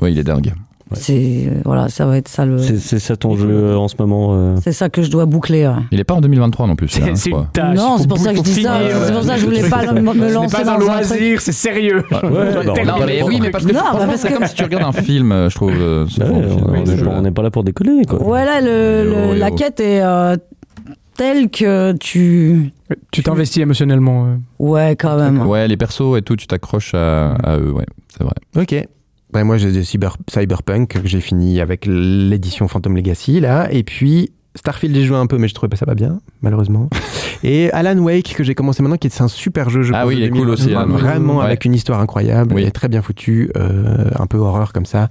Oui, il est dingue. c'est euh, voilà, ça va être ça le. C'est c'est ça ton jeu euh, en ce moment euh, C'est ça que je dois boucler. ouais. Il est pas en 2023 non plus. hein, C'est tâche. non, c'est pour ça que je dis ça. C'est pour ça que je voulais pas me Ce lancer n'est pas dans un loisir, c'est sérieux. Ouais, Non, mais oui, parce que Non, franchement, parce c'est que- comme si tu regardes un film, je trouve. ce film, on n'est pas là pour décoller, quoi. Ouais, là, le, Yo, le- la quête est telle que tu. Tu t'investis émotionnellement. Ouais, quand même. Ouais, les persos et tout, tu t'accroches à, à eux, ouais, c'est vrai. Ok. Ben, moi, j'ai des cyber, Cyberpunk que j'ai fini avec l'édition Phantom Legacy, là. Et puis, Starfield, j'ai joué un peu, mais je trouvais pas ça va bien, malheureusement. Et Alan Wake, que j'ai commencé maintenant, qui est un super jeu, je Ah oui, il est cool 2023, aussi. Vraiment, Ouais. avec une histoire incroyable, Oui. et très bien foutu, euh, un peu horreur comme ça.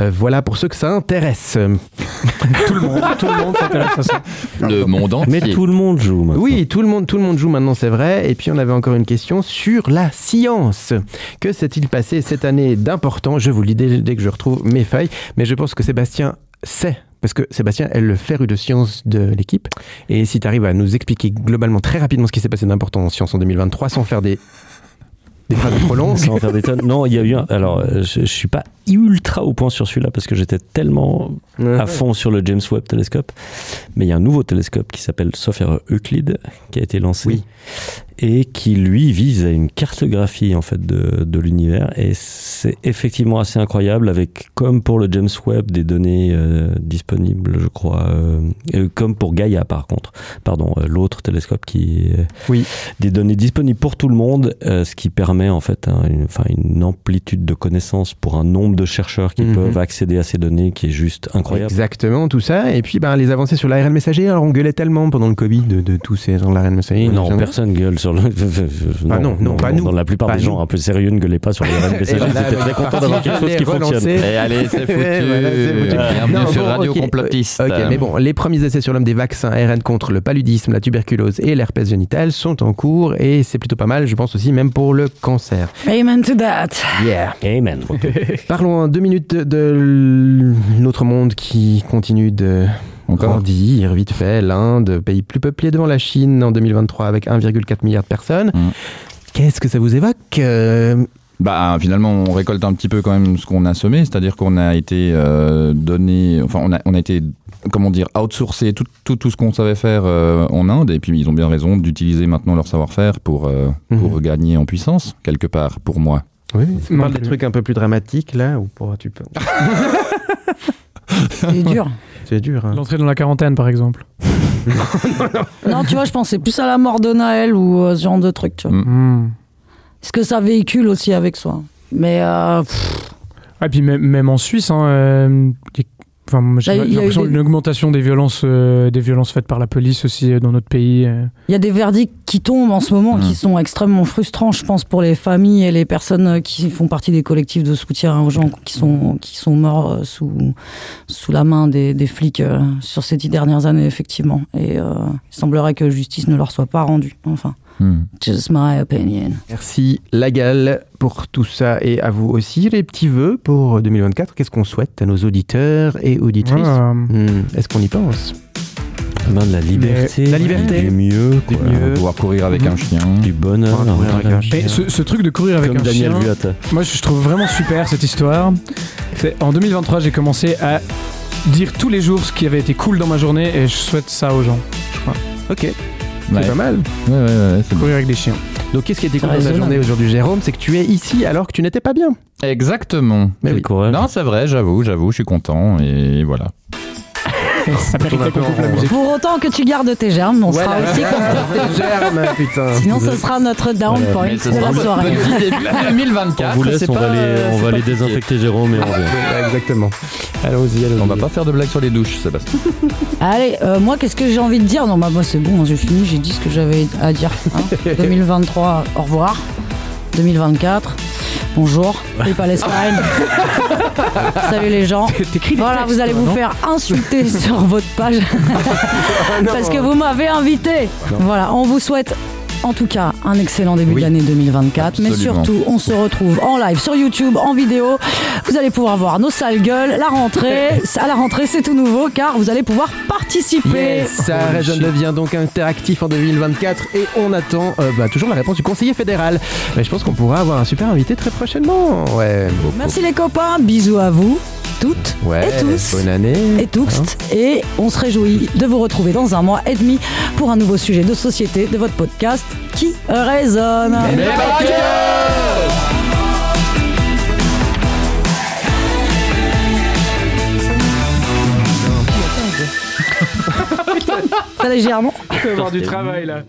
Euh, voilà pour ceux que ça intéresse. Tout le monde, tout le monde s'intéresse à ça. Le monde entier. Mais tout le monde joue maintenant. Oui, tout le monde, tout le monde joue maintenant, c'est vrai. Et puis on avait encore une question sur la science. Que s'est-il passé cette année d'important? Je vous le dis dès, dès que je retrouve mes feuilles, mais je pense que Sébastien sait. Parce que Sébastien est le féru de sciences de l'équipe. Et si tu arrives à nous expliquer globalement très rapidement ce qui s'est passé d'important en sciences en 2023 sans faire des, des phrases trop longues. Sans faire des tonnes. Non, il y a eu un. Alors, euh, je, je suis pas ultra au point sur celui-là parce que j'étais tellement à fond sur le James Webb télescope. Mais il y a un nouveau télescope qui s'appelle Sophia Euclid qui a été lancé Oui. Et qui lui vise à une cartographie en fait de, de l'univers et c'est effectivement assez incroyable avec comme pour le James Webb des données euh, disponibles, je crois, euh, euh, comme pour Gaia par contre. Pardon, euh, l'autre télescope qui euh, Oui. des données disponibles pour tout le monde, euh, ce qui permet en fait un- une, enfin, une amplitude de connaissances pour un nombre de chercheurs qui Mhm. peuvent accéder à ces données qui est juste incroyable. Exactement, tout ça. Et puis ben, les avancées sur l'ARN messager. Alors on gueulait tellement pendant le Covid de, de tous ces gens de l'ARN messager. Non, personne gueule sur le. Ah non, non, pas nous. Dans la plupart Pas des gens un peu sérieux ne gueulaient pas sur les RNPC. Et Ils étaient le très contents d'avoir quelque chose qui fonctionne. Et allez, c'est foutu. Voilà, c'est foutu. Bienvenue sur bon, Radio Complotiste. Ok, mais bon, les premiers essais sur l'homme des vaccins ARN contre le paludisme, la tuberculose et l'herpès génital sont en cours et c'est plutôt pas mal, je pense aussi, même pour le cancer. Amen to that. Yeah. Amen. Parlons en deux minutes de, de notre monde qui continue de grandir vite fait. L'Inde, pays plus peuplé devant la Chine en 2023 avec 1,4 milliard de personnes. Qu'est-ce que ça vous évoque euh, Bah finalement on récolte un petit peu quand même ce qu'on a semé, c'est-à-dire qu'on a été euh, donné, enfin on a, on a été comment dire outsourcé tout, tout, tout ce qu'on savait faire euh, en Inde et puis ils ont bien raison d'utiliser maintenant leur savoir-faire pour, euh, pour gagner en puissance quelque part pour moi. Oui, on parle des trucs un peu plus dramatiques là ou pas? Tu peux. C'est dur. C'est dur. Hein. L'entrée dans la quarantaine, par exemple. Non, tu vois, je pensais plus à la mort de Naël ou euh, ce genre de truc, tu vois. Hmm. Ce que ça véhicule aussi avec soi. Mais euh, pff, Ah, et puis même, même en Suisse, hein, euh, il y a- enfin, j'ai eu l'impression des- une augmentation des violences, euh, des violences faites par la police aussi euh, dans notre pays. euh. il y a des verdicts qui tombent en ce moment qui sont extrêmement frustrants, je pense, pour les familles et les personnes qui font partie des collectifs de soutien aux gens qui sont, qui sont morts sous, sous la main des, des flics sur ces dix dernières années, effectivement. Et il semblerait que justice ne leur soit pas rendue. Enfin, just my opinion. Merci Lagal pour tout ça et à vous aussi les petits vœux pour 2024. Qu'est-ce qu'on souhaite à nos auditeurs et auditrices Ah. Hmm, Est-ce qu'on y pense? Ben, de la liberté, La liberté. du mieux, Du quoi. mieux. Pouvoir courir avec un chien. du bonheur. Pouvoir courir avec un chien. Et ce, ce truc de courir avec Comme un Daniel chien, moi je trouve vraiment super cette histoire. C'est- En 2023, j'ai commencé à dire tous les jours ce qui avait été cool dans ma journée et je souhaite ça aux gens. Ok. Ouais. C'est pas mal. Ouais, ouais, ouais, c'est Courir avec des chiens. Donc qu'est-ce qui était cool dans ta raisonnable. journée aujourd'hui Jérôme? C'est que tu es ici alors que tu n'étais pas bien. Exactement. Mais oui. courage. Non, c'est vrai, j'avoue, j'avoue, je suis content et voilà. Ça hein. Pour autant que tu gardes tes germes, on sera aussi content. Germe, putain. Sinon, ce sera notre down point de sera la soirée. petit début On 2024. vous laisse, on va aller, on va aller désinfecter Jérôme et on revient. Exactement. Allons-y, allons-y. On va pas faire de blagues sur les douches, Sébastien. Allez, euh, moi, qu'est-ce que j'ai envie de dire? Non, bah, moi, c'est bon, j'ai fini, j'ai dit ce que j'avais à dire. hein. 2023, au revoir. 2024, bonjour. Salut Palestine. Salut les gens. Voilà, vous allez vous faire insulter sur votre page parce que vous m'avez invité. Voilà, on vous souhaite. En tout cas, un excellent début Oui. d'année 2024. Mais surtout, on se retrouve en live sur YouTube, en vidéo. Vous allez pouvoir voir nos sales gueules, la rentrée. À la rentrée, c'est tout nouveau car vous allez pouvoir participer. Yes, ça résonne devient donc interactif en 2024 et on attend euh, bah, toujours la réponse du conseiller fédéral. Mais je pense qu'on pourra avoir un super invité très prochainement. Ouais. Merci les copains, bisous à vous, toutes Ouais, et tous. bonne année. Et tous. Et on se réjouit de vous retrouver dans un mois et demi pour un nouveau sujet de société de votre podcast qui résonne. Mais pas que Très légèrement. Tu peux avoir du travail là.